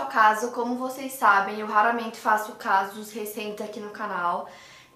Antes de começar o caso, como vocês sabem, eu raramente faço casos recentes aqui no canal.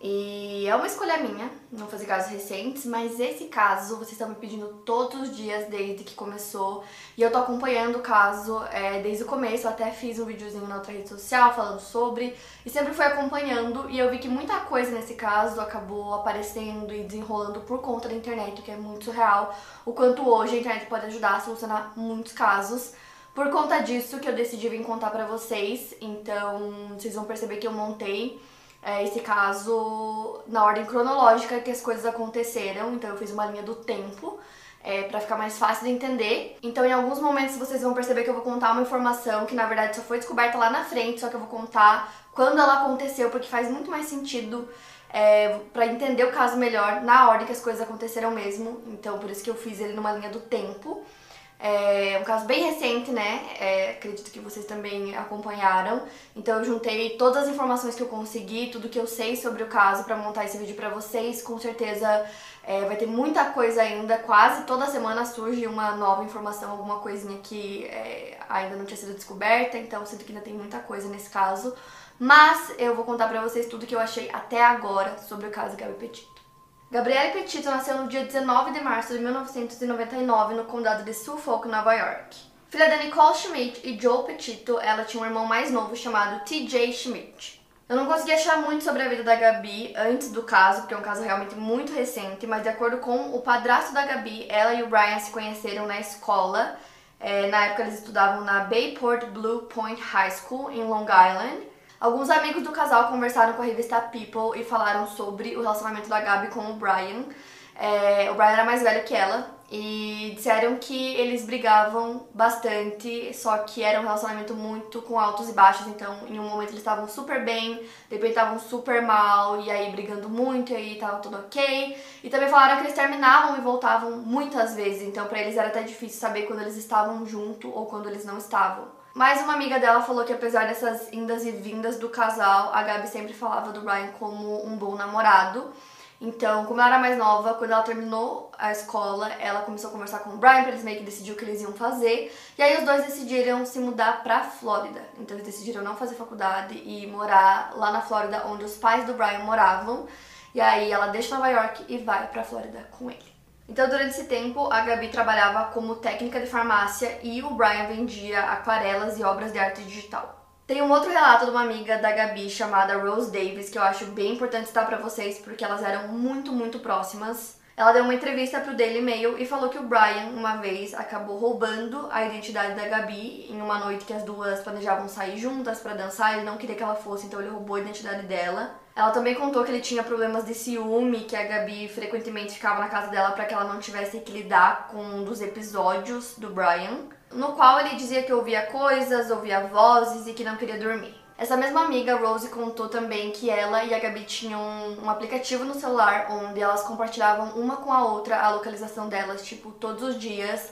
E é uma escolha minha não fazer casos recentes, mas esse caso vocês estão me pedindo todos os dias desde que começou. E eu tô acompanhando o caso é, desde o começo, eu até fiz um videozinho na outra rede social falando sobre. E sempre fui acompanhando e eu vi que muita coisa nesse caso acabou aparecendo e desenrolando por conta da internet, o que é muito surreal. O quanto hoje a internet pode ajudar a solucionar muitos casos. Por conta disso que eu decidi vir contar pra vocês, então vocês vão perceber que eu montei é, esse caso na ordem cronológica que as coisas aconteceram, então eu fiz uma linha do tempo é, para ficar mais fácil de entender. Então, em alguns momentos vocês vão perceber que eu vou contar uma informação que na verdade só foi descoberta lá na frente, só que eu vou contar quando ela aconteceu, porque faz muito mais sentido é, para entender o caso melhor na ordem que as coisas aconteceram mesmo. Então, por isso que eu fiz ele numa linha do tempo. É um caso bem recente, né? É, acredito que vocês também acompanharam. Então eu juntei todas as informações que eu consegui, tudo que eu sei sobre o caso para montar esse vídeo para vocês. Com certeza é, vai ter muita coisa ainda. Quase toda semana surge uma nova informação, alguma coisinha que é, ainda não tinha sido descoberta. Então sinto que ainda tem muita coisa nesse caso. Mas eu vou contar para vocês tudo que eu achei até agora sobre o caso Gabi Petit. Gabrielle Petito nasceu no dia 19 de março de 1999 no condado de Suffolk, Nova York. Filha da Nicole Schmidt e Joe Petito, ela tinha um irmão mais novo chamado TJ Schmidt. Eu não consegui achar muito sobre a vida da Gabi antes do caso, porque é um caso realmente muito recente, mas de acordo com o padrasto da Gabi, ela e o Brian se conheceram na escola. É, na época eles estudavam na Bayport Blue Point High School, em Long Island. Alguns amigos do casal conversaram com a revista People e falaram sobre o relacionamento da Gabi com o Brian. É, o Brian era mais velho que ela e disseram que eles brigavam bastante, só que era um relacionamento muito com altos e baixos, então em um momento eles estavam super bem, depois estavam super mal, e aí brigando muito, e aí tava tudo ok. E também falaram que eles terminavam e voltavam muitas vezes, então para eles era até difícil saber quando eles estavam junto ou quando eles não estavam. Mas uma amiga dela falou que apesar dessas indas e vindas do casal, a Gabi sempre falava do Brian como um bom namorado. Então, como ela era mais nova, quando ela terminou a escola, ela começou a conversar com o Brian pra eles meio que decidir o que eles iam fazer. E aí os dois decidiram se mudar pra Flórida. Então eles decidiram não fazer faculdade e morar lá na Flórida, onde os pais do Brian moravam. E aí ela deixa Nova York e vai pra Flórida com ele. Então, durante esse tempo, a Gabi trabalhava como técnica de farmácia e o Brian vendia aquarelas e obras de arte digital. Tem um outro relato de uma amiga da Gabi chamada Rose Davis que eu acho bem importante citar para vocês porque elas eram muito, muito próximas. Ela deu uma entrevista pro Daily Mail e falou que o Brian, uma vez, acabou roubando a identidade da Gabi em uma noite que as duas planejavam sair juntas para dançar. Ele não queria que ela fosse, então ele roubou a identidade dela. Ela também contou que ele tinha problemas de ciúme, que a Gabi frequentemente ficava na casa dela para que ela não tivesse que lidar com um dos episódios do Brian, no qual ele dizia que ouvia coisas, ouvia vozes e que não queria dormir. Essa mesma amiga, Rose, contou também que ela e a Gabi tinham um aplicativo no celular onde elas compartilhavam uma com a outra a localização delas, tipo, todos os dias.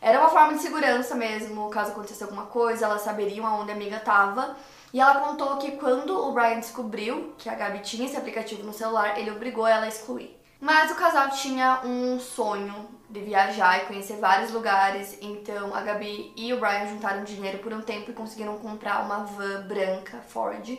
Era uma forma de segurança mesmo, caso acontecesse alguma coisa, elas saberiam aonde a amiga estava. E ela contou que quando o Brian descobriu que a Gabi tinha esse aplicativo no celular, ele obrigou ela a excluir. Mas o casal tinha um sonho de viajar e conhecer vários lugares, então a Gabi e o Brian juntaram dinheiro por um tempo e conseguiram comprar uma van branca Ford,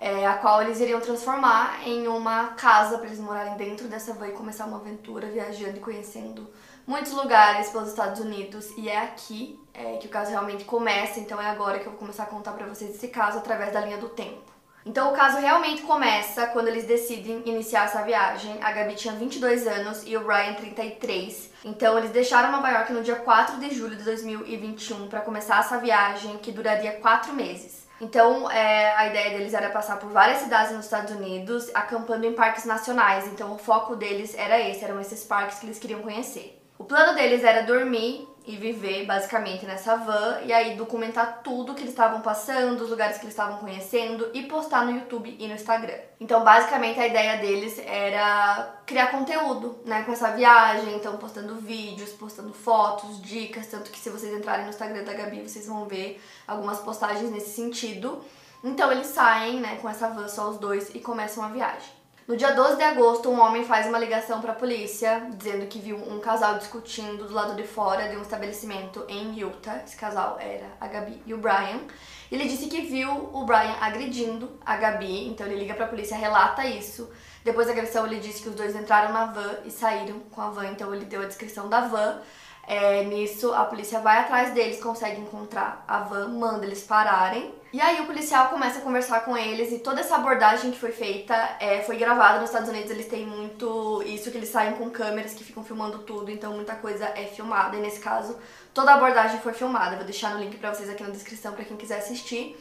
é, a qual eles iriam transformar em uma casa para eles morarem dentro dessa van e começar uma aventura viajando e conhecendo muitos lugares pelos Estados Unidos e é aqui é, que o caso realmente começa, então é agora que eu vou começar a contar pra vocês esse caso através da linha do tempo. Então o caso realmente começa quando eles decidem iniciar essa viagem. A Gabi tinha 22 anos e o Brian 33. Então eles deixaram Nova York no dia 4 de julho de 2021 para começar essa viagem que duraria quatro meses. Então, é, a ideia deles era passar por várias cidades nos Estados Unidos, acampando em parques nacionais. Então, o foco deles era esse, eram esses parques que eles queriam conhecer. O plano deles era dormir e viver basicamente nessa van e aí documentar tudo que eles estavam passando, os lugares que eles estavam conhecendo e postar no YouTube e no Instagram. Então, basicamente a ideia deles era criar conteúdo, né, com essa viagem, então postando vídeos, postando fotos, dicas, tanto que se vocês entrarem no Instagram da Gabi, vocês vão ver algumas postagens nesse sentido. Então, eles saem, né, com essa van só os dois e começam a viagem. No dia 12 de agosto, um homem faz uma ligação para a polícia dizendo que viu um casal discutindo do lado de fora de um estabelecimento em Utah. Esse casal era a Gabi e o Brian. Ele disse que viu o Brian agredindo a Gabi, então ele liga para a polícia, relata isso. Depois da agressão, ele disse que os dois entraram na van e saíram com a van, então ele deu a descrição da van. É, nisso, a polícia vai atrás deles, consegue encontrar a van, manda eles pararem. E aí o policial começa a conversar com eles e toda essa abordagem que foi feita é, foi gravada nos Estados Unidos. Eles têm muito isso que eles saem com câmeras que ficam filmando tudo, então muita coisa é filmada. E nesse caso, toda a abordagem foi filmada. Vou deixar no link pra vocês aqui na descrição para quem quiser assistir.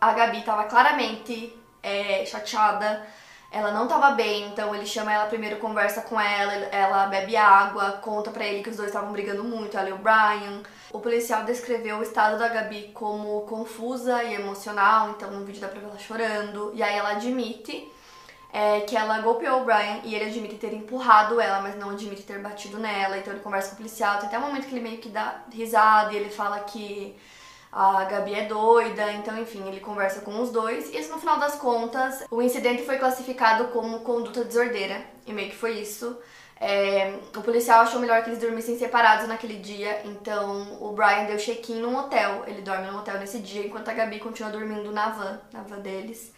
A Gabi tava claramente é, chateada ela não tava bem, então ele chama ela primeiro, conversa com ela, ela bebe água, conta pra ele que os dois estavam brigando muito, ela e o Brian. O policial descreveu o estado da Gabi como confusa e emocional, então no vídeo dá pra ver ela chorando. E aí ela admite é, que ela golpeou o Brian e ele admite ter empurrado ela, mas não admite ter batido nela. Então ele conversa com o policial, tem até um momento que ele meio que dá risada e ele fala que a Gabi é doida, então enfim, ele conversa com os dois. E no final das contas, o incidente foi classificado como conduta desordeira, e meio que foi isso. É, o policial achou melhor que eles dormissem separados naquele dia, então o Brian deu check-in num hotel. Ele dorme no hotel nesse dia, enquanto a Gabi continua dormindo na van, na van deles.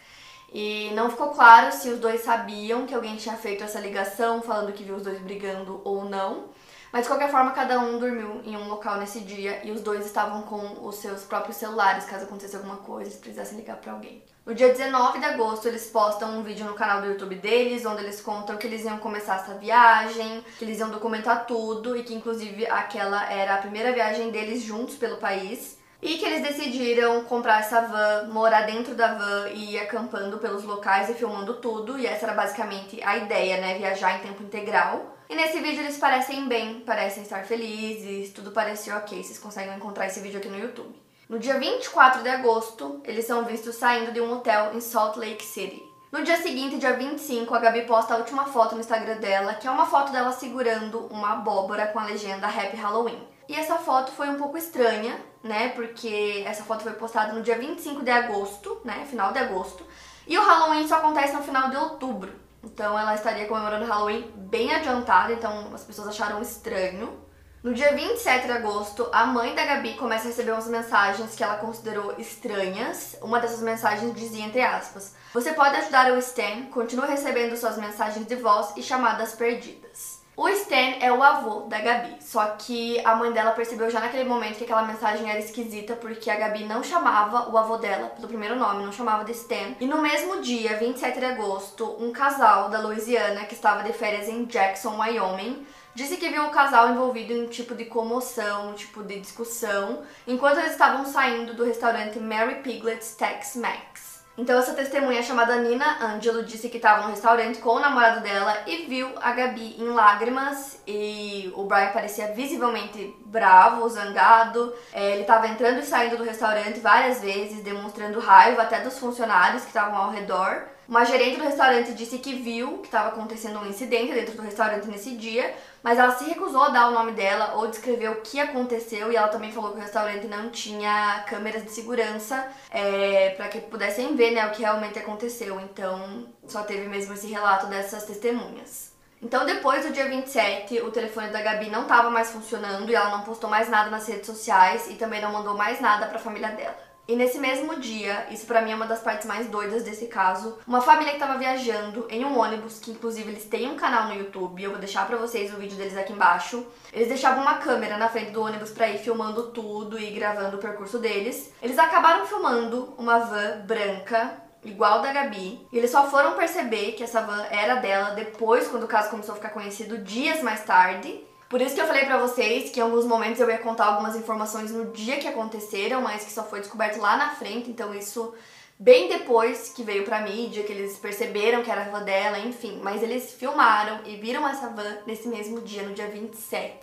E não ficou claro se os dois sabiam que alguém tinha feito essa ligação, falando que viu os dois brigando ou não. Mas de qualquer forma, cada um dormiu em um local nesse dia e os dois estavam com os seus próprios celulares, caso acontecesse alguma coisa, eles precisassem ligar para alguém. No dia 19 de agosto, eles postam um vídeo no canal do YouTube deles, onde eles contam que eles iam começar essa viagem, que eles iam documentar tudo e que inclusive aquela era a primeira viagem deles juntos pelo país. E que eles decidiram comprar essa van, morar dentro da van e ir acampando pelos locais e filmando tudo. E essa era basicamente a ideia, né? Viajar em tempo integral. E nesse vídeo eles parecem bem, parecem estar felizes, tudo parecia ok. Vocês conseguem encontrar esse vídeo aqui no YouTube. No dia 24 de agosto, eles são vistos saindo de um hotel em Salt Lake City. No dia seguinte, dia 25, a Gabi posta a última foto no Instagram dela, que é uma foto dela segurando uma abóbora com a legenda Happy Halloween. E essa foto foi um pouco estranha, né? Porque essa foto foi postada no dia 25 de agosto, né? Final de agosto. E o Halloween só acontece no final de outubro. Então ela estaria comemorando Halloween bem adiantada, então as pessoas acharam estranho. No dia 27 de agosto, a mãe da Gabi começa a receber umas mensagens que ela considerou estranhas. Uma dessas mensagens dizia, entre aspas, Você pode ajudar o Stan, continua recebendo suas mensagens de voz e chamadas perdidas. O Stan é o avô da Gabi, só que a mãe dela percebeu já naquele momento que aquela mensagem era esquisita porque a Gabi não chamava o avô dela pelo primeiro nome, não chamava de Stan. E no mesmo dia, 27 de agosto, um casal da Louisiana que estava de férias em Jackson, Wyoming, disse que viu o casal envolvido em um tipo de comoção, um tipo de discussão, enquanto eles estavam saindo do restaurante Mary Piglet's Tex-Mex. Então essa testemunha chamada Nina Angelo disse que estava no restaurante com o namorado dela e viu a Gabi em lágrimas e o Brian parecia visivelmente bravo, zangado. É, ele estava entrando e saindo do restaurante várias vezes, demonstrando raiva até dos funcionários que estavam ao redor. Uma gerente do restaurante disse que viu que estava acontecendo um incidente dentro do restaurante nesse dia, mas ela se recusou a dar o nome dela ou descrever o que aconteceu e ela também falou que o restaurante não tinha câmeras de segurança é, para que pudessem ver né, o que realmente aconteceu. Então só teve mesmo esse relato dessas testemunhas. Então, depois do dia 27, o telefone da Gabi não estava mais funcionando e ela não postou mais nada nas redes sociais e também não mandou mais nada para a família dela. E nesse mesmo dia, isso para mim é uma das partes mais doidas desse caso, uma família que tava viajando em um ônibus, que inclusive eles têm um canal no YouTube, eu vou deixar para vocês o vídeo deles aqui embaixo. Eles deixavam uma câmera na frente do ônibus para ir filmando tudo e gravando o percurso deles. Eles acabaram filmando uma van branca igual da Gabi. E eles só foram perceber que essa van era dela depois, quando o caso começou a ficar conhecido, dias mais tarde. Por isso que eu falei pra vocês que em alguns momentos eu ia contar algumas informações no dia que aconteceram, mas que só foi descoberto lá na frente, então isso bem depois que veio pra mídia, que eles perceberam que era a van dela, enfim. Mas eles filmaram e viram essa van nesse mesmo dia, no dia 27.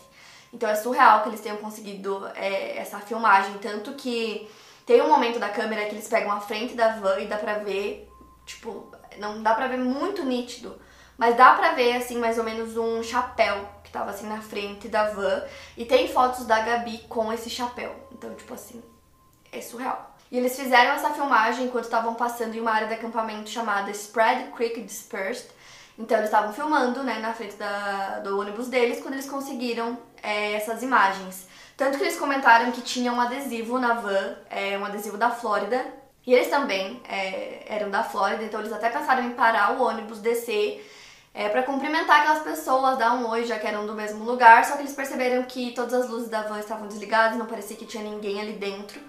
Então é surreal que eles tenham conseguido é, essa filmagem. Tanto que tem um momento da câmera que eles pegam a frente da van e dá pra ver, tipo, não dá pra ver muito nítido, mas dá pra ver, assim, mais ou menos um chapéu tava assim na frente da van. E tem fotos da Gabi com esse chapéu. Então, tipo assim, é surreal. E eles fizeram essa filmagem enquanto estavam passando em uma área de acampamento chamada Spread Creek Dispersed. Então eles estavam filmando, né, na frente da, do ônibus deles quando eles conseguiram é, essas imagens. Tanto que eles comentaram que tinha um adesivo na van, é, um adesivo da Flórida. E eles também é, eram da Flórida, então eles até pensaram em parar o ônibus, descer é, para cumprimentar aquelas pessoas, dar um oi, já que eram do mesmo lugar. Só que eles perceberam que todas as luzes da van estavam desligadas, não parecia que tinha ninguém ali dentro.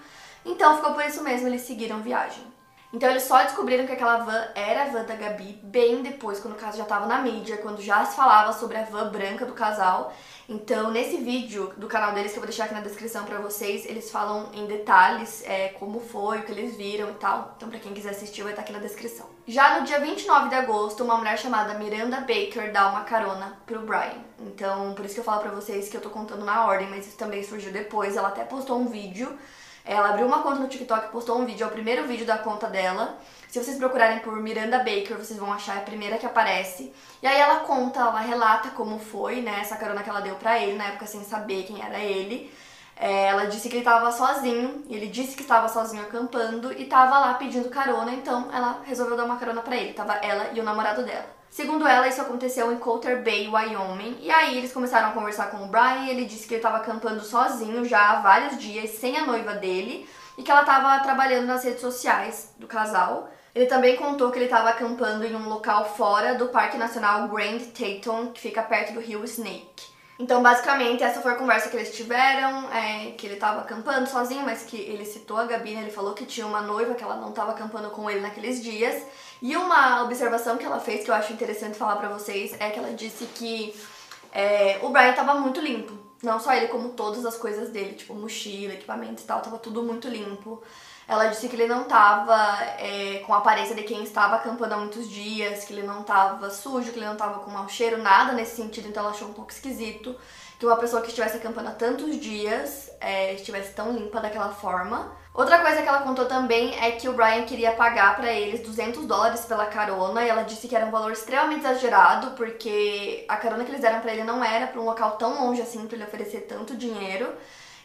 Então ficou por isso mesmo, eles seguiram viagem. Então eles só descobriram que aquela van era a van da Gabi bem depois, quando o caso já estava na mídia, quando já se falava sobre a van branca do casal. Então nesse vídeo do canal deles, que eu vou deixar aqui na descrição pra vocês, eles falam em detalhes é, como foi, o que eles viram e tal. Então pra quem quiser assistir vai estar aqui na descrição. Já no dia 29 de agosto, uma mulher chamada Miranda Baker dá uma carona pro Brian. Então por isso que eu falo pra vocês que eu tô contando na ordem, mas isso também surgiu depois. Ela até postou um vídeo ela abriu uma conta no TikTok, postou um vídeo, é o primeiro vídeo da conta dela. Se vocês procurarem por Miranda Baker, vocês vão achar a primeira que aparece. E aí ela conta, ela relata como foi, né, essa carona que ela deu pra ele, na época sem saber quem era ele. É, ela disse que ele estava sozinho, ele disse que estava sozinho acampando e estava lá pedindo carona, então ela resolveu dar uma carona para ele. Tava ela e o namorado dela. Segundo ela, isso aconteceu em Coulter Bay, Wyoming, e aí eles começaram a conversar com o Brian ele disse que ele estava acampando sozinho já há vários dias, sem a noiva dele, e que ela estava trabalhando nas redes sociais do casal. Ele também contou que ele estava acampando em um local fora do Parque Nacional Grand Teton, que fica perto do rio Snake. Então, basicamente, essa foi a conversa que eles tiveram, é, que ele tava acampando sozinho, mas que ele citou a Gabi, né? Ele falou que tinha uma noiva, que ela não tava acampando com ele naqueles dias. E uma observação que ela fez, que eu acho interessante falar pra vocês, é que ela disse que é, o Brian tava muito limpo. Não só ele, como todas as coisas dele, tipo mochila, equipamento e tal, tava tudo muito limpo. Ela disse que ele não tava é, com a aparência de quem estava acampando há muitos dias, que ele não tava sujo, que ele não tava com mau cheiro, nada nesse sentido, então ela achou um pouco esquisito que uma pessoa que estivesse acampando há tantos dias é, estivesse tão limpa daquela forma. Outra coisa que ela contou também é que o Brian queria pagar para eles 200 dólares pela carona e ela disse que era um valor extremamente exagerado porque a carona que eles deram para ele não era para um local tão longe assim para ele oferecer tanto dinheiro.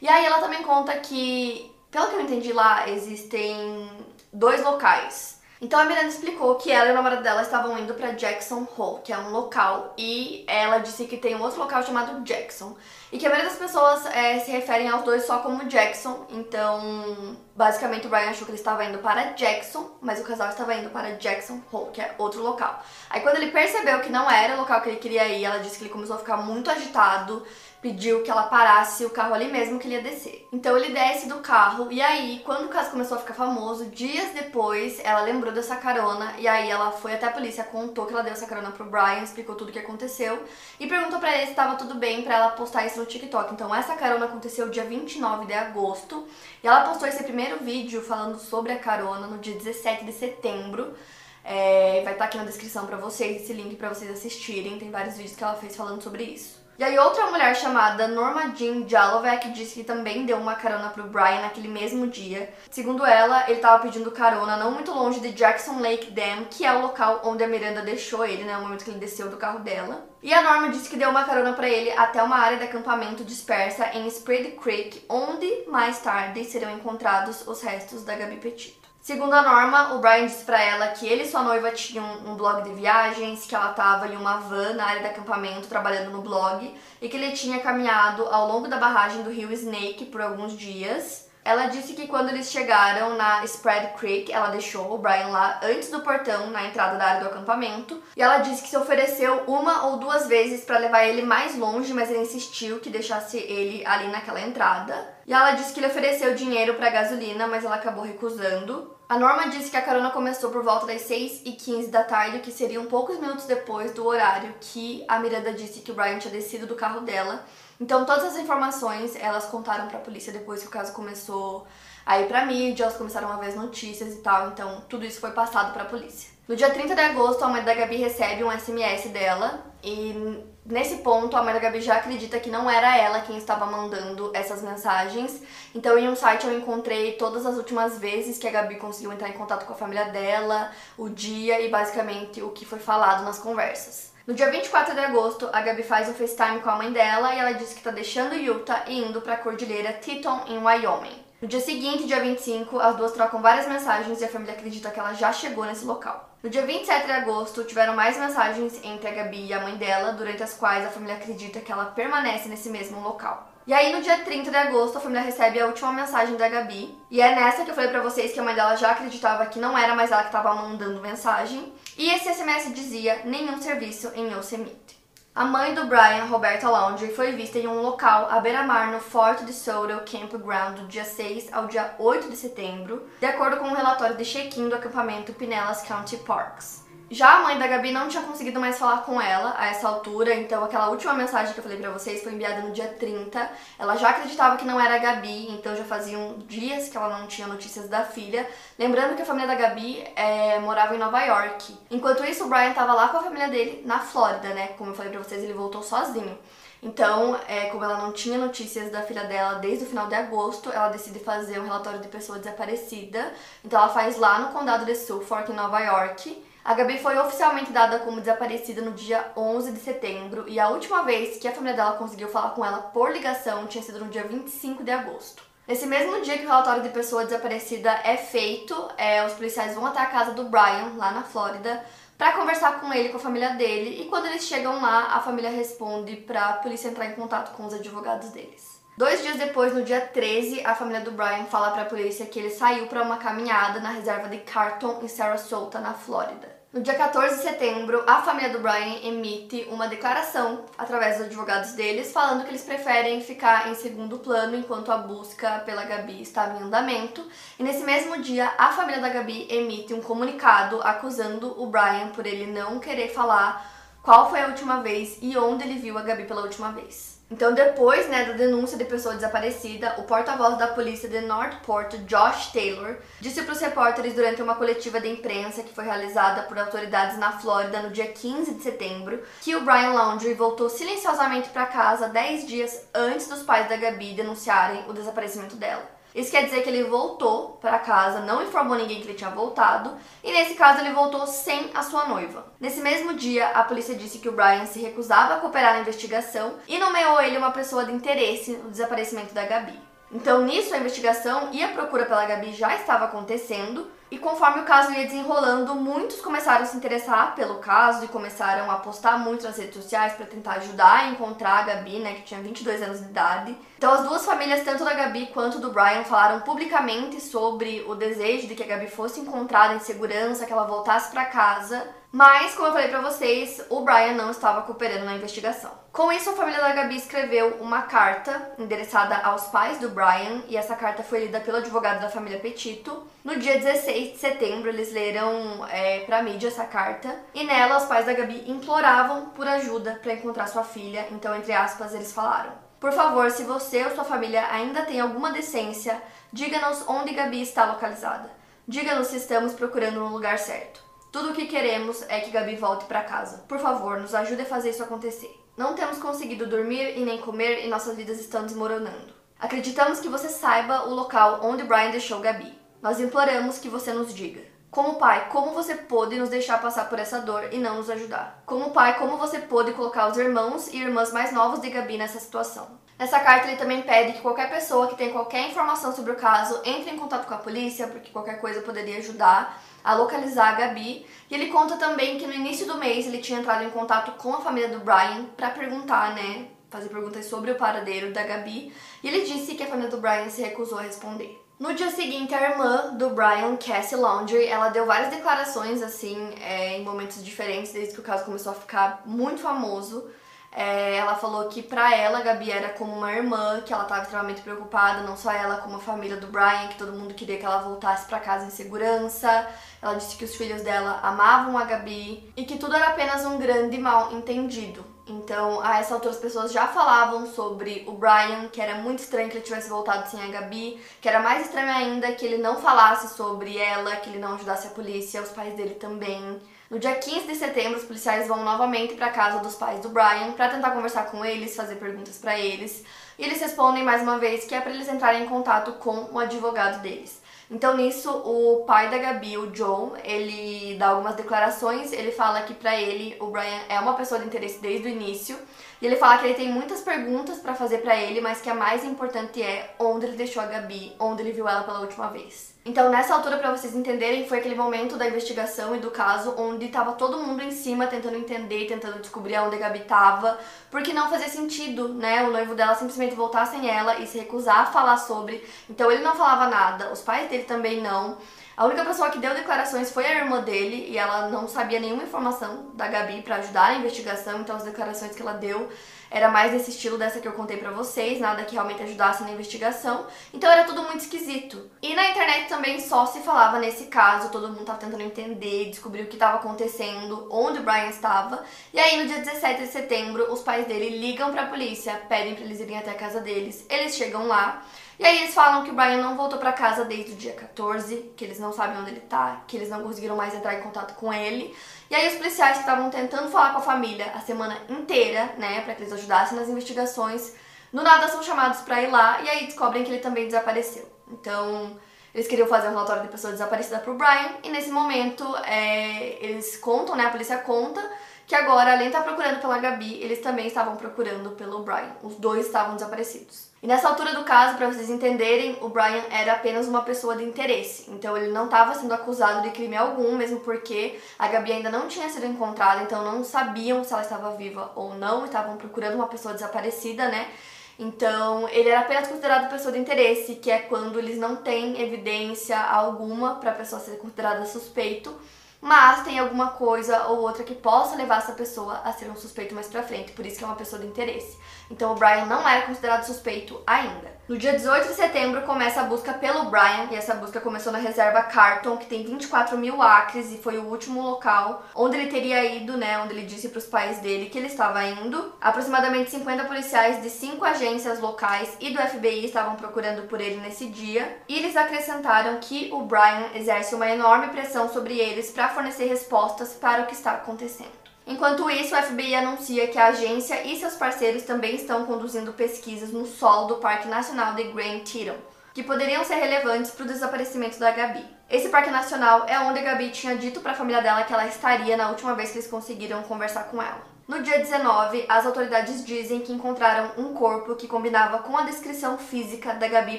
E aí ela também conta que pelo que eu entendi lá, existem dois locais. Então a Miranda explicou que ela e o namorado dela estavam indo para Jackson Hole, que é um local, e ela disse que tem um outro local chamado Jackson. E que a maioria das pessoas é, se referem aos dois só como Jackson. Então, basicamente o Brian achou que ele estava indo para Jackson, mas o casal estava indo para Jackson Hole, que é outro local. Aí quando ele percebeu que não era o local que ele queria ir, ela disse que ele começou a ficar muito agitado pediu que ela parasse o carro ali mesmo que ele ia descer. Então ele desce do carro e aí, quando o caso começou a ficar famoso, dias depois, ela lembrou dessa carona e aí ela foi até a polícia, contou que ela deu essa carona pro Brian, explicou tudo o que aconteceu e perguntou para ele se estava tudo bem para ela postar isso no TikTok. Então essa carona aconteceu dia 29 de agosto e ela postou esse primeiro vídeo falando sobre a carona no dia 17 de setembro. É, vai estar tá aqui na descrição para vocês esse link para vocês assistirem. Tem vários vídeos que ela fez falando sobre isso. E aí outra mulher chamada Norma Jean Jalovec disse que também deu uma carona pro Brian naquele mesmo dia. Segundo ela, ele estava pedindo carona não muito longe de Jackson Lake Dam, que é o local onde a Miranda deixou ele, né, no momento que ele desceu do carro dela. E a Norma disse que deu uma carona para ele até uma área de acampamento dispersa em Spread Creek, onde mais tarde serão encontrados os restos da Gabi Petito. Segundo a Norma, o Brian disse para ela que ele e sua noiva tinham um blog de viagens, que ela estava em uma van na área de acampamento trabalhando no blog e que ele tinha caminhado ao longo da barragem do rio Snake por alguns dias. Ela disse que quando eles chegaram na Spread Creek, ela deixou o Brian lá antes do portão, na entrada da área do acampamento. E ela disse que se ofereceu uma ou duas vezes para levar ele mais longe, mas ele insistiu que deixasse ele ali naquela entrada. E ela disse que ele ofereceu dinheiro para gasolina, mas ela acabou recusando. A Norma disse que a carona começou por volta das 6 e 15 da tarde, que seriam poucos minutos depois do horário que a Miranda disse que o Brian tinha descido do carro dela. Então todas as informações elas contaram para a polícia depois que o caso começou aí pra mídia, elas começaram a ver as notícias e tal, então tudo isso foi passado pra polícia. No dia 30 de agosto, a mãe da Gabi recebe um SMS dela e nesse ponto a mãe da Gabi já acredita que não era ela quem estava mandando essas mensagens. Então em um site eu encontrei todas as últimas vezes que a Gabi conseguiu entrar em contato com a família dela, o dia e basicamente o que foi falado nas conversas. No dia 24 de agosto, a Gabi faz um FaceTime com a mãe dela e ela diz que está deixando Utah e indo para a cordilheira Teton, em Wyoming. No dia seguinte, dia 25, as duas trocam várias mensagens e a família acredita que ela já chegou nesse local. No dia 27 de agosto, tiveram mais mensagens entre a Gabi e a mãe dela, durante as quais a família acredita que ela permanece nesse mesmo local. E aí, no dia 30 de agosto, a família recebe a última mensagem da Gabi. E é nessa que eu falei pra vocês que a mãe dela já acreditava que não era mais ela que estava mandando mensagem. E esse SMS dizia nenhum serviço em Yosemite. A mãe do Brian, Roberta Laundrie, foi vista em um local à beira-mar no Fort de Soto Campground do dia 6 ao dia 8 de setembro, de acordo com um relatório de check-in do acampamento Pinellas County Parks. Já a mãe da Gabi não tinha conseguido mais falar com ela a essa altura, então aquela última mensagem que eu falei pra vocês foi enviada no dia 30. Ela já acreditava que não era a Gabi, então já faziam dias que ela não tinha notícias da filha. Lembrando que a família da Gabi é, morava em Nova York. Enquanto isso, o Brian tava lá com a família dele na Flórida, né? Como eu falei pra vocês, ele voltou sozinho. Então, é, como ela não tinha notícias da filha dela desde o final de agosto, ela decide fazer um relatório de pessoa desaparecida. Então, ela faz lá no condado de Suffolk, em Nova York. A Gabi foi oficialmente dada como desaparecida no dia 11 de setembro e a última vez que a família dela conseguiu falar com ela por ligação tinha sido no dia 25 de agosto. Nesse mesmo dia que o relatório de pessoa desaparecida é feito, é, os policiais vão até a casa do Brian, lá na Flórida, para conversar com ele, com a família dele, e quando eles chegam lá, a família responde para a polícia entrar em contato com os advogados deles. Dois dias depois, no dia 13, a família do Brian fala para a polícia que ele saiu para uma caminhada na reserva de Carton, em Sarasota, na Flórida. No dia 14 de setembro, a família do Brian emite uma declaração através dos advogados deles, falando que eles preferem ficar em segundo plano enquanto a busca pela Gabi estava em andamento. E nesse mesmo dia, a família da Gabi emite um comunicado acusando o Brian por ele não querer falar qual foi a última vez e onde ele viu a Gabi pela última vez. Então, depois né, da denúncia de pessoa desaparecida, o porta-voz da polícia de Northport, Josh Taylor, disse para os repórteres durante uma coletiva de imprensa que foi realizada por autoridades na Flórida no dia 15 de setembro que o Brian Laundrie voltou silenciosamente para casa 10 dias antes dos pais da Gabi denunciarem o desaparecimento dela. Isso quer dizer que ele voltou para casa, não informou ninguém que ele tinha voltado, e nesse caso ele voltou sem a sua noiva. Nesse mesmo dia, a polícia disse que o Brian se recusava a cooperar na investigação e nomeou ele uma pessoa de interesse no desaparecimento da Gabi. Então, nisso, a investigação e a procura pela Gabi já estava acontecendo, e conforme o caso ia desenrolando, muitos começaram a se interessar pelo caso e começaram a postar muito nas redes sociais para tentar ajudar a encontrar a Gabi, né, que tinha 22 anos de idade. Então, as duas famílias, tanto da Gabi quanto do Brian, falaram publicamente sobre o desejo de que a Gabi fosse encontrada em segurança, que ela voltasse para casa. Mas, como eu falei para vocês, o Brian não estava cooperando na investigação. Com isso, a família da Gabi escreveu uma carta endereçada aos pais do Brian, e essa carta foi lida pelo advogado da família Petito. No dia 16 de setembro, eles leram é, pra mídia essa carta, e nela os pais da Gabi imploravam por ajuda para encontrar sua filha. Então, entre aspas, eles falaram: Por favor, se você ou sua família ainda tem alguma decência, diga-nos onde Gabi está localizada. Diga-nos se estamos procurando no lugar certo. Tudo o que queremos é que Gabi volte para casa. Por favor, nos ajude a fazer isso acontecer. Não temos conseguido dormir e nem comer e nossas vidas estão desmoronando. Acreditamos que você saiba o local onde Brian deixou Gabi. Nós imploramos que você nos diga. Como pai, como você pôde nos deixar passar por essa dor e não nos ajudar? Como pai, como você pôde colocar os irmãos e irmãs mais novos de Gabi nessa situação? Nessa carta ele também pede que qualquer pessoa que tenha qualquer informação sobre o caso entre em contato com a polícia, porque qualquer coisa poderia ajudar a localizar a Gabi. E ele conta também que no início do mês ele tinha entrado em contato com a família do Brian para perguntar, né, fazer perguntas sobre o paradeiro da Gabi. E ele disse que a família do Brian se recusou a responder. No dia seguinte, a irmã do Brian, Cassie Laundrie, ela deu várias declarações, assim, é, em momentos diferentes, desde que o caso começou a ficar muito famoso. É, ela falou que pra ela Gabi era como uma irmã, que ela estava extremamente preocupada, não só ela, como a família do Brian, que todo mundo queria que ela voltasse para casa em segurança. Ela disse que os filhos dela amavam a Gabi e que tudo era apenas um grande mal entendido. Então, a essa altura as pessoas já falavam sobre o Brian, que era muito estranho que ele tivesse voltado sem a Gabi, que era mais estranho ainda que ele não falasse sobre ela, que ele não ajudasse a polícia, os pais dele também. No dia 15 de setembro, os policiais vão novamente para casa dos pais do Brian para tentar conversar com eles, fazer perguntas para eles. E eles respondem mais uma vez que é para eles entrarem em contato com o advogado deles. Então nisso, o pai da Gabi, o John, ele dá algumas declarações, ele fala que para ele o Brian é uma pessoa de interesse desde o início, e ele fala que ele tem muitas perguntas para fazer para ele, mas que a mais importante é onde ele deixou a Gabi, onde ele viu ela pela última vez. Então, nessa altura, para vocês entenderem, foi aquele momento da investigação e do caso onde tava todo mundo em cima tentando entender, tentando descobrir onde a Gabi tava, porque não fazia sentido, né, o noivo dela simplesmente voltar sem ela e se recusar a falar sobre. Então, ele não falava nada, os pais dele também não. A única pessoa que deu declarações foi a irmã dele e ela não sabia nenhuma informação da Gabi para ajudar a investigação, então as declarações que ela deu era mais nesse estilo dessa que eu contei pra vocês, nada que realmente ajudasse na investigação. Então era tudo muito esquisito. E na internet também só se falava nesse caso, todo mundo tava tentando entender, descobrir o que estava acontecendo, onde o Brian estava. E aí no dia 17 de setembro, os pais dele ligam pra polícia, pedem pra eles irem até a casa deles. Eles chegam lá. E aí eles falam que o Brian não voltou para casa desde o dia 14, que eles não sabem onde ele tá, que eles não conseguiram mais entrar em contato com ele. E aí os policiais que estavam tentando falar com a família a semana inteira, né, para que eles ajudassem nas investigações, no nada são chamados para ir lá e aí descobrem que ele também desapareceu. Então, eles queriam fazer um relatório de pessoa desaparecida pro Brian e nesse momento é, eles contam, né, a polícia conta que agora, além de estar procurando pela Gabi, eles também estavam procurando pelo Brian. Os dois estavam desaparecidos. E nessa altura do caso, para vocês entenderem, o Brian era apenas uma pessoa de interesse. Então ele não estava sendo acusado de crime algum, mesmo porque a Gabi ainda não tinha sido encontrada, então não sabiam se ela estava viva ou não, estavam procurando uma pessoa desaparecida, né? Então, ele era apenas considerado pessoa de interesse, que é quando eles não têm evidência alguma para a pessoa ser considerada suspeito mas tem alguma coisa ou outra que possa levar essa pessoa a ser um suspeito mais pra frente, por isso que é uma pessoa de interesse. Então o Brian não era considerado suspeito ainda. No dia 18 de setembro começa a busca pelo Brian, e essa busca começou na reserva Carton, que tem 24 mil acres, e foi o último local onde ele teria ido, né? Onde ele disse para os pais dele que ele estava indo. Aproximadamente 50 policiais de cinco agências locais e do FBI estavam procurando por ele nesse dia, e eles acrescentaram que o Brian exerce uma enorme pressão sobre eles para fornecer respostas para o que está acontecendo. Enquanto isso, o FBI anuncia que a agência e seus parceiros também estão conduzindo pesquisas no solo do Parque Nacional de Grand Teton, que poderiam ser relevantes para o desaparecimento da Gabi. Esse parque nacional é onde a Gabi tinha dito para a família dela que ela estaria na última vez que eles conseguiram conversar com ela. No dia 19, as autoridades dizem que encontraram um corpo que combinava com a descrição física da Gabi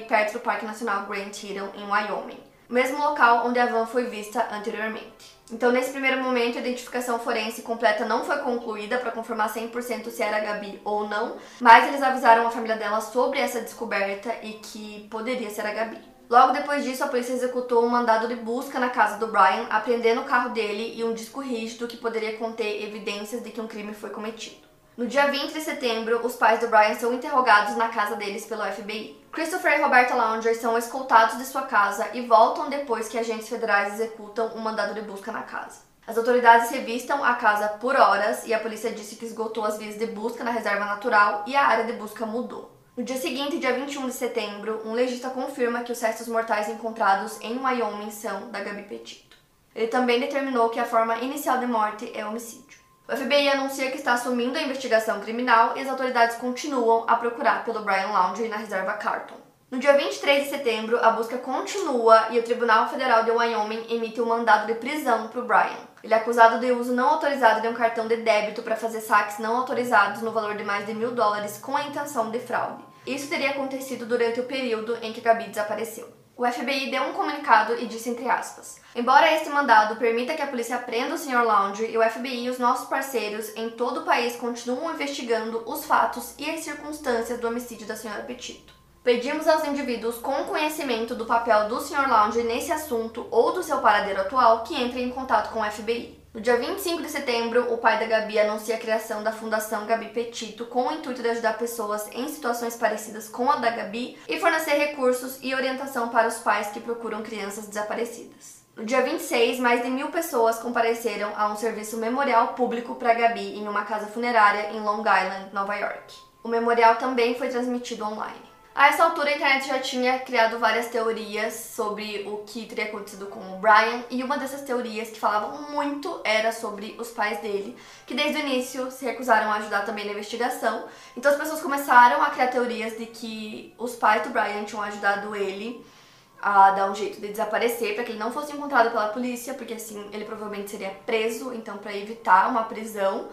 perto do Parque Nacional Grand Teton, em Wyoming, mesmo local onde a van foi vista anteriormente. Então, nesse primeiro momento, a identificação forense completa não foi concluída para confirmar 100% se era a Gabi ou não, mas eles avisaram a família dela sobre essa descoberta e que poderia ser a Gabi. Logo depois disso, a polícia executou um mandado de busca na casa do Brian, apreendendo o carro dele e um disco rígido que poderia conter evidências de que um crime foi cometido. No dia 20 de setembro, os pais do Brian são interrogados na casa deles pelo FBI. Christopher e Roberta Lounger são escoltados de sua casa e voltam depois que agentes federais executam um mandado de busca na casa. As autoridades revistam a casa por horas e a polícia disse que esgotou as vias de busca na reserva natural e a área de busca mudou. No dia seguinte, dia 21 de setembro, um legista confirma que os restos mortais encontrados em Wyoming são da Gabi Petito. Ele também determinou que a forma inicial de morte é homicídio. O FBI anuncia que está assumindo a investigação criminal e as autoridades continuam a procurar pelo Brian Laundrie na reserva Carton. No dia 23 de setembro, a busca continua e o Tribunal Federal de Wyoming emite um mandado de prisão para o Brian. Ele é acusado de uso não autorizado de um cartão de débito para fazer saques não autorizados no valor de mais de mil dólares com a intenção de fraude. Isso teria acontecido durante o período em que Gabi desapareceu. O FBI deu um comunicado e disse entre aspas: Embora este mandado permita que a polícia prenda o Sr. Laundrie, o FBI e os nossos parceiros em todo o país continuam investigando os fatos e as circunstâncias do homicídio da Sra. Petito. Pedimos aos indivíduos com conhecimento do papel do Sr. Laundrie nesse assunto ou do seu paradeiro atual que entrem em contato com o FBI. No dia 25 de setembro, o pai da Gabi anuncia a criação da Fundação Gabi Petito com o intuito de ajudar pessoas em situações parecidas com a da Gabi e fornecer recursos e orientação para os pais que procuram crianças desaparecidas. No dia 26, mais de mil pessoas compareceram a um serviço memorial público para Gabi em uma casa funerária em Long Island, Nova York. O memorial também foi transmitido online. A essa altura, a internet já tinha criado várias teorias sobre o que teria acontecido com o Brian, e uma dessas teorias que falavam muito era sobre os pais dele, que desde o início se recusaram a ajudar também na investigação. Então as pessoas começaram a criar teorias de que os pais do Brian tinham ajudado ele a dar um jeito de desaparecer para que ele não fosse encontrado pela polícia, porque assim ele provavelmente seria preso, então para evitar uma prisão.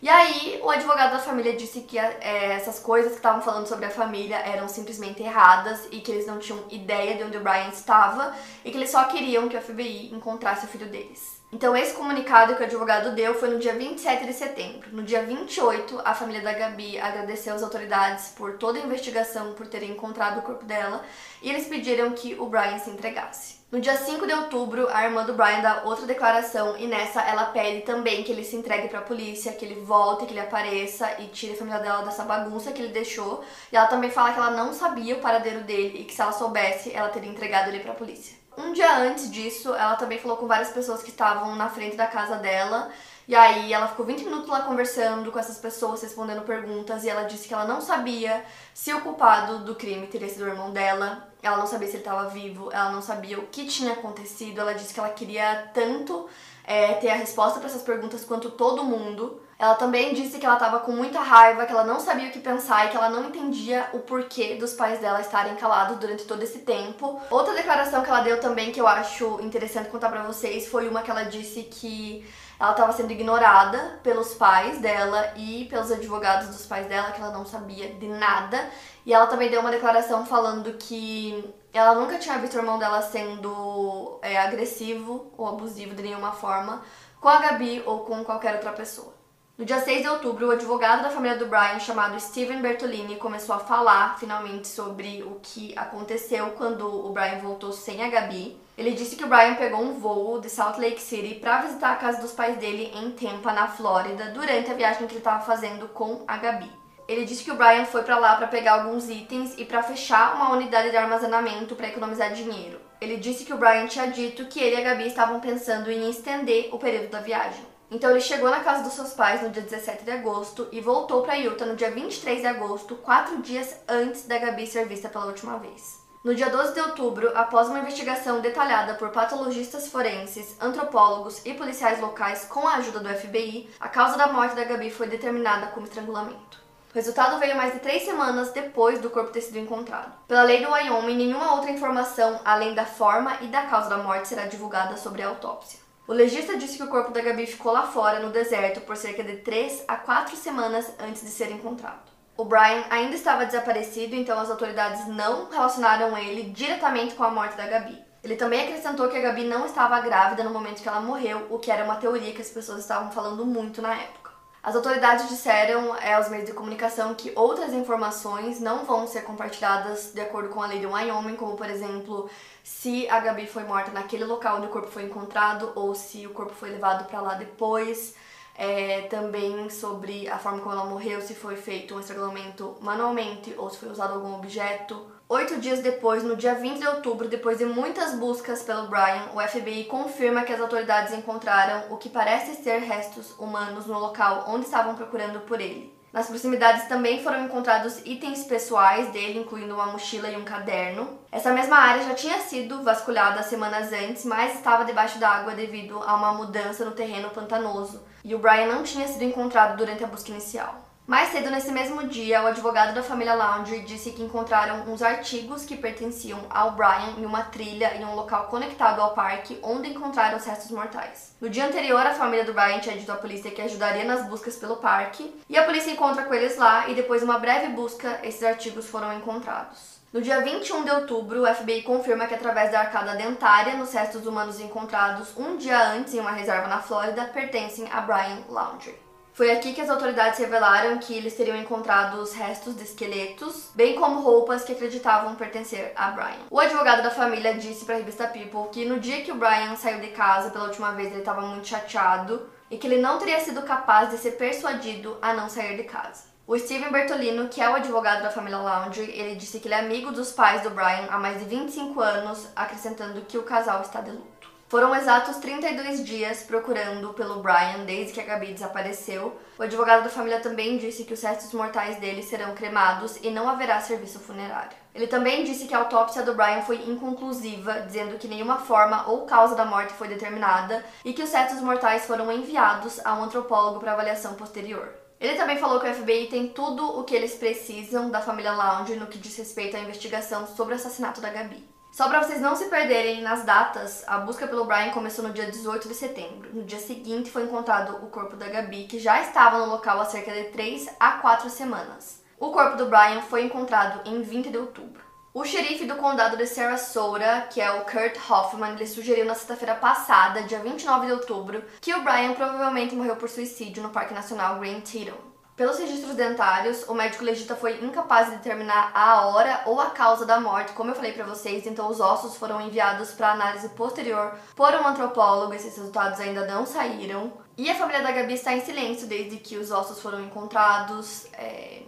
E aí, o advogado da família disse que é, essas coisas que estavam falando sobre a família eram simplesmente erradas e que eles não tinham ideia de onde o Brian estava e que eles só queriam que o FBI encontrasse o filho deles. Então, esse comunicado que o advogado deu foi no dia 27 de setembro. No dia 28, a família da Gabi agradeceu às autoridades por toda a investigação, por terem encontrado o corpo dela, e eles pediram que o Brian se entregasse. No dia 5 de outubro, a irmã do Brian dá outra declaração e nessa ela pede também que ele se entregue para a polícia, que ele volte, que ele apareça e tire a família dela dessa bagunça que ele deixou. E ela também fala que ela não sabia o paradeiro dele e que se ela soubesse, ela teria entregado ele para a polícia. Um dia antes disso, ela também falou com várias pessoas que estavam na frente da casa dela. E aí ela ficou 20 minutos lá conversando com essas pessoas, respondendo perguntas, e ela disse que ela não sabia se o culpado do crime teria sido o irmão dela, ela não sabia se ele estava vivo, ela não sabia o que tinha acontecido, ela disse que ela queria tanto é, ter a resposta para essas perguntas quanto todo mundo. Ela também disse que ela estava com muita raiva, que ela não sabia o que pensar e que ela não entendia o porquê dos pais dela estarem calados durante todo esse tempo. Outra declaração que ela deu também que eu acho interessante contar para vocês foi uma que ela disse que ela estava sendo ignorada pelos pais dela e pelos advogados dos pais dela, que ela não sabia de nada. E ela também deu uma declaração falando que ela nunca tinha visto o irmão dela sendo é, agressivo ou abusivo de nenhuma forma com a Gabi ou com qualquer outra pessoa. No dia 6 de outubro, o advogado da família do Brian, chamado Steven Bertolini, começou a falar finalmente sobre o que aconteceu quando o Brian voltou sem a Gabi. Ele disse que o Brian pegou um voo de Salt Lake City para visitar a casa dos pais dele em Tampa, na Flórida, durante a viagem que ele estava fazendo com a Gabi. Ele disse que o Brian foi para lá para pegar alguns itens e para fechar uma unidade de armazenamento para economizar dinheiro. Ele disse que o Brian tinha dito que ele e a Gabi estavam pensando em estender o período da viagem. Então ele chegou na casa dos seus pais no dia 17 de agosto e voltou para Utah no dia 23 de agosto, quatro dias antes da Gabi ser vista pela última vez. No dia 12 de outubro, após uma investigação detalhada por patologistas forenses, antropólogos e policiais locais com a ajuda do FBI, a causa da morte da Gabi foi determinada como estrangulamento. O resultado veio mais de três semanas depois do corpo ter sido encontrado. Pela lei do Wyoming, nenhuma outra informação além da forma e da causa da morte será divulgada sobre a autópsia. O legista disse que o corpo da Gabi ficou lá fora, no deserto, por cerca de 3 a 4 semanas antes de ser encontrado. O Brian ainda estava desaparecido, então as autoridades não relacionaram ele diretamente com a morte da Gabi. Ele também acrescentou que a Gabi não estava grávida no momento que ela morreu, o que era uma teoria que as pessoas estavam falando muito na época. As autoridades disseram é, aos meios de comunicação que outras informações não vão ser compartilhadas de acordo com a lei de Wyoming, como por exemplo se a Gabi foi morta naquele local onde o corpo foi encontrado ou se o corpo foi levado para lá depois. É, também sobre a forma como ela morreu, se foi feito um estrangulamento manualmente ou se foi usado algum objeto. Oito dias depois, no dia 20 de outubro, depois de muitas buscas pelo Brian, o FBI confirma que as autoridades encontraram o que parece ser restos humanos no local onde estavam procurando por ele. Nas proximidades também foram encontrados itens pessoais dele, incluindo uma mochila e um caderno. Essa mesma área já tinha sido vasculhada semanas antes, mas estava debaixo d'água devido a uma mudança no terreno pantanoso, e o Brian não tinha sido encontrado durante a busca inicial. Mais cedo nesse mesmo dia, o advogado da família Laundrie disse que encontraram uns artigos que pertenciam ao Brian em uma trilha em um local conectado ao parque onde encontraram os restos mortais. No dia anterior, a família do Brian tinha dito à polícia que ajudaria nas buscas pelo parque, e a polícia encontra com eles lá e depois de uma breve busca, esses artigos foram encontrados. No dia 21 de outubro, o FBI confirma que através da arcada dentária nos restos humanos encontrados um dia antes em uma reserva na Flórida pertencem a Brian Laundrie. Foi aqui que as autoridades revelaram que eles teriam encontrado os restos de esqueletos, bem como roupas que acreditavam pertencer a Brian. O advogado da família disse para a revista People que no dia que o Brian saiu de casa pela última vez ele estava muito chateado e que ele não teria sido capaz de ser persuadido a não sair de casa. O Steven Bertolino, que é o advogado da família Laundrie, ele disse que ele é amigo dos pais do Brian há mais de 25 anos, acrescentando que o casal está de luto. Foram exatos 32 dias procurando pelo Brian desde que a Gabi desapareceu. O advogado da família também disse que os restos mortais dele serão cremados e não haverá serviço funerário. Ele também disse que a autópsia do Brian foi inconclusiva, dizendo que nenhuma forma ou causa da morte foi determinada e que os restos mortais foram enviados a um antropólogo para avaliação posterior. Ele também falou que o FBI tem tudo o que eles precisam da família Lounge no que diz respeito à investigação sobre o assassinato da Gabi. Só para vocês não se perderem nas datas, a busca pelo Brian começou no dia 18 de setembro. No dia seguinte foi encontrado o corpo da Gabi, que já estava no local há cerca de 3 a 4 semanas. O corpo do Brian foi encontrado em 20 de outubro. O xerife do condado de Sarasota, que é o Kurt Hoffman, ele sugeriu na sexta-feira passada, dia 29 de outubro, que o Brian provavelmente morreu por suicídio no Parque Nacional Grand Teton. Pelos registros dentários, o médico legista foi incapaz de determinar a hora ou a causa da morte, como eu falei para vocês, então os ossos foram enviados para análise posterior por um antropólogo, esses resultados ainda não saíram. E a família da Gabi está em silêncio desde que os ossos foram encontrados. É...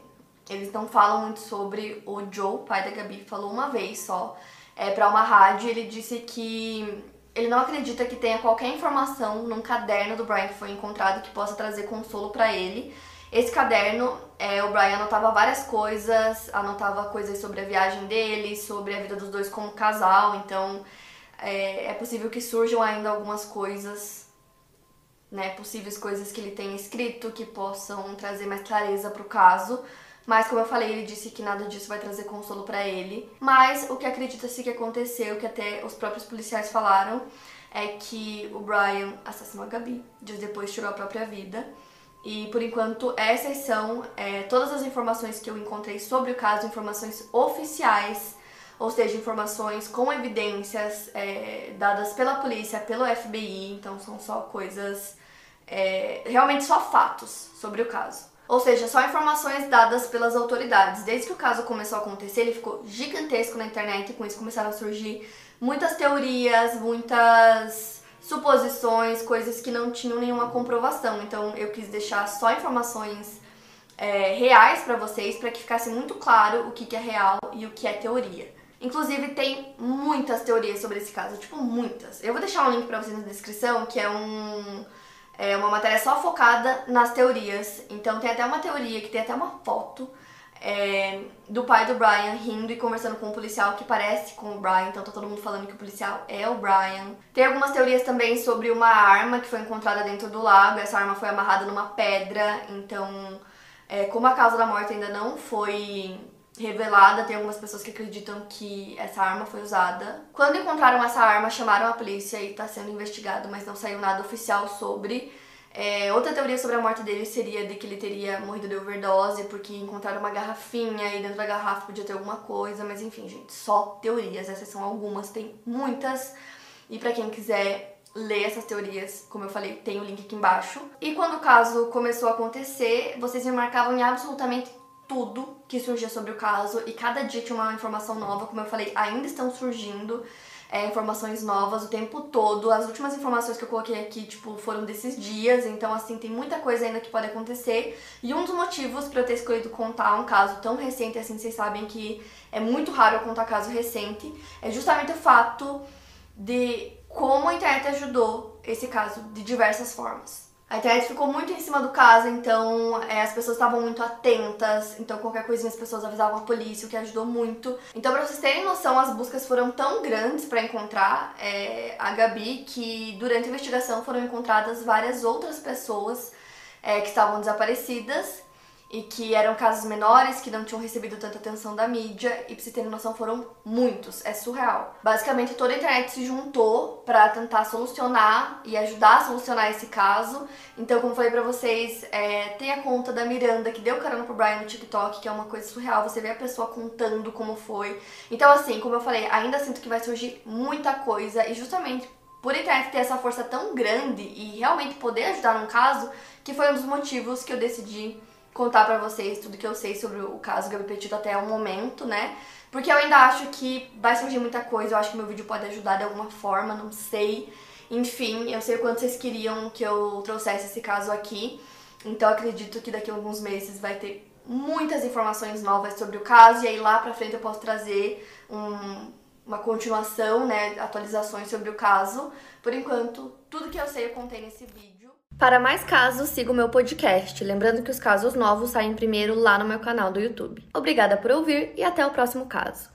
Eles não falam muito sobre o Joe, pai da Gabi, falou uma vez só é, para uma rádio. Ele disse que ele não acredita que tenha qualquer informação num caderno do Brian que foi encontrado que possa trazer consolo para ele esse caderno, é, o Brian anotava várias coisas, anotava coisas sobre a viagem dele, sobre a vida dos dois como casal, então é, é possível que surjam ainda algumas coisas, né, possíveis coisas que ele tenha escrito que possam trazer mais clareza para o caso. Mas como eu falei, ele disse que nada disso vai trazer consolo para ele. Mas o que acredita-se que aconteceu, que até os próprios policiais falaram, é que o Brian assassinou a Gabi, dias depois tirou a própria vida. E por enquanto, essas são é, todas as informações que eu encontrei sobre o caso, informações oficiais, ou seja, informações com evidências é, dadas pela polícia, pelo FBI, então são só coisas, é, realmente só fatos sobre o caso. Ou seja, só informações dadas pelas autoridades. Desde que o caso começou a acontecer, ele ficou gigantesco na internet e com isso começaram a surgir muitas teorias, muitas suposições, coisas que não tinham nenhuma comprovação. Então eu quis deixar só informações é, reais para vocês, para que ficasse muito claro o que, que é real e o que é teoria. Inclusive tem muitas teorias sobre esse caso, tipo muitas. Eu vou deixar um link para vocês na descrição, que é um é uma matéria só focada nas teorias. Então tem até uma teoria que tem até uma foto é, do pai do Brian rindo e conversando com um policial que parece com o Brian, então tá todo mundo falando que o policial é o Brian. Tem algumas teorias também sobre uma arma que foi encontrada dentro do lago, essa arma foi amarrada numa pedra, então, é, como a causa da morte ainda não foi revelada, tem algumas pessoas que acreditam que essa arma foi usada. Quando encontraram essa arma, chamaram a polícia e tá sendo investigado, mas não saiu nada oficial sobre. É, outra teoria sobre a morte dele seria de que ele teria morrido de overdose porque encontraram uma garrafinha e dentro da garrafa podia ter alguma coisa, mas enfim, gente, só teorias, essas são algumas, tem muitas. E para quem quiser ler essas teorias, como eu falei, tem o link aqui embaixo. E quando o caso começou a acontecer, vocês me marcavam em absolutamente tudo que surgia sobre o caso e cada dia tinha uma informação nova, como eu falei, ainda estão surgindo é, informações novas o tempo todo. As últimas informações que eu coloquei aqui, tipo, foram desses dias, então, assim, tem muita coisa ainda que pode acontecer. E um dos motivos para eu ter escolhido contar um caso tão recente, assim, vocês sabem que é muito raro eu contar caso recente, é justamente o fato de como a internet ajudou esse caso de diversas formas. A internet ficou muito em cima do caso, então é, as pessoas estavam muito atentas, então qualquer coisinha as pessoas avisavam a polícia, o que ajudou muito. Então, pra vocês terem noção, as buscas foram tão grandes para encontrar é, a Gabi que durante a investigação foram encontradas várias outras pessoas é, que estavam desaparecidas e que eram casos menores, que não tinham recebido tanta atenção da mídia, e pra vocês terem noção, foram muitos, é surreal. Basicamente, toda a internet se juntou para tentar solucionar e ajudar a solucionar esse caso. Então, como falei pra vocês, é, tem a conta da Miranda, que deu carona pro Brian no TikTok, que é uma coisa surreal, você vê a pessoa contando como foi. Então, assim, como eu falei, ainda sinto que vai surgir muita coisa, e justamente por internet ter essa força tão grande e realmente poder ajudar num caso, que foi um dos motivos que eu decidi contar para vocês tudo que eu sei sobre o caso Gabi Petito até o momento, né? Porque eu ainda acho que vai surgir muita coisa, eu acho que meu vídeo pode ajudar de alguma forma, não sei. Enfim, eu sei o quanto vocês queriam que eu trouxesse esse caso aqui. Então acredito que daqui a alguns meses vai ter muitas informações novas sobre o caso e aí lá pra frente eu posso trazer um uma continuação, né, atualizações sobre o caso. Por enquanto, tudo que eu sei eu contei nesse vídeo. Para mais casos, siga o meu podcast. Lembrando que os casos novos saem primeiro lá no meu canal do YouTube. Obrigada por ouvir e até o próximo caso.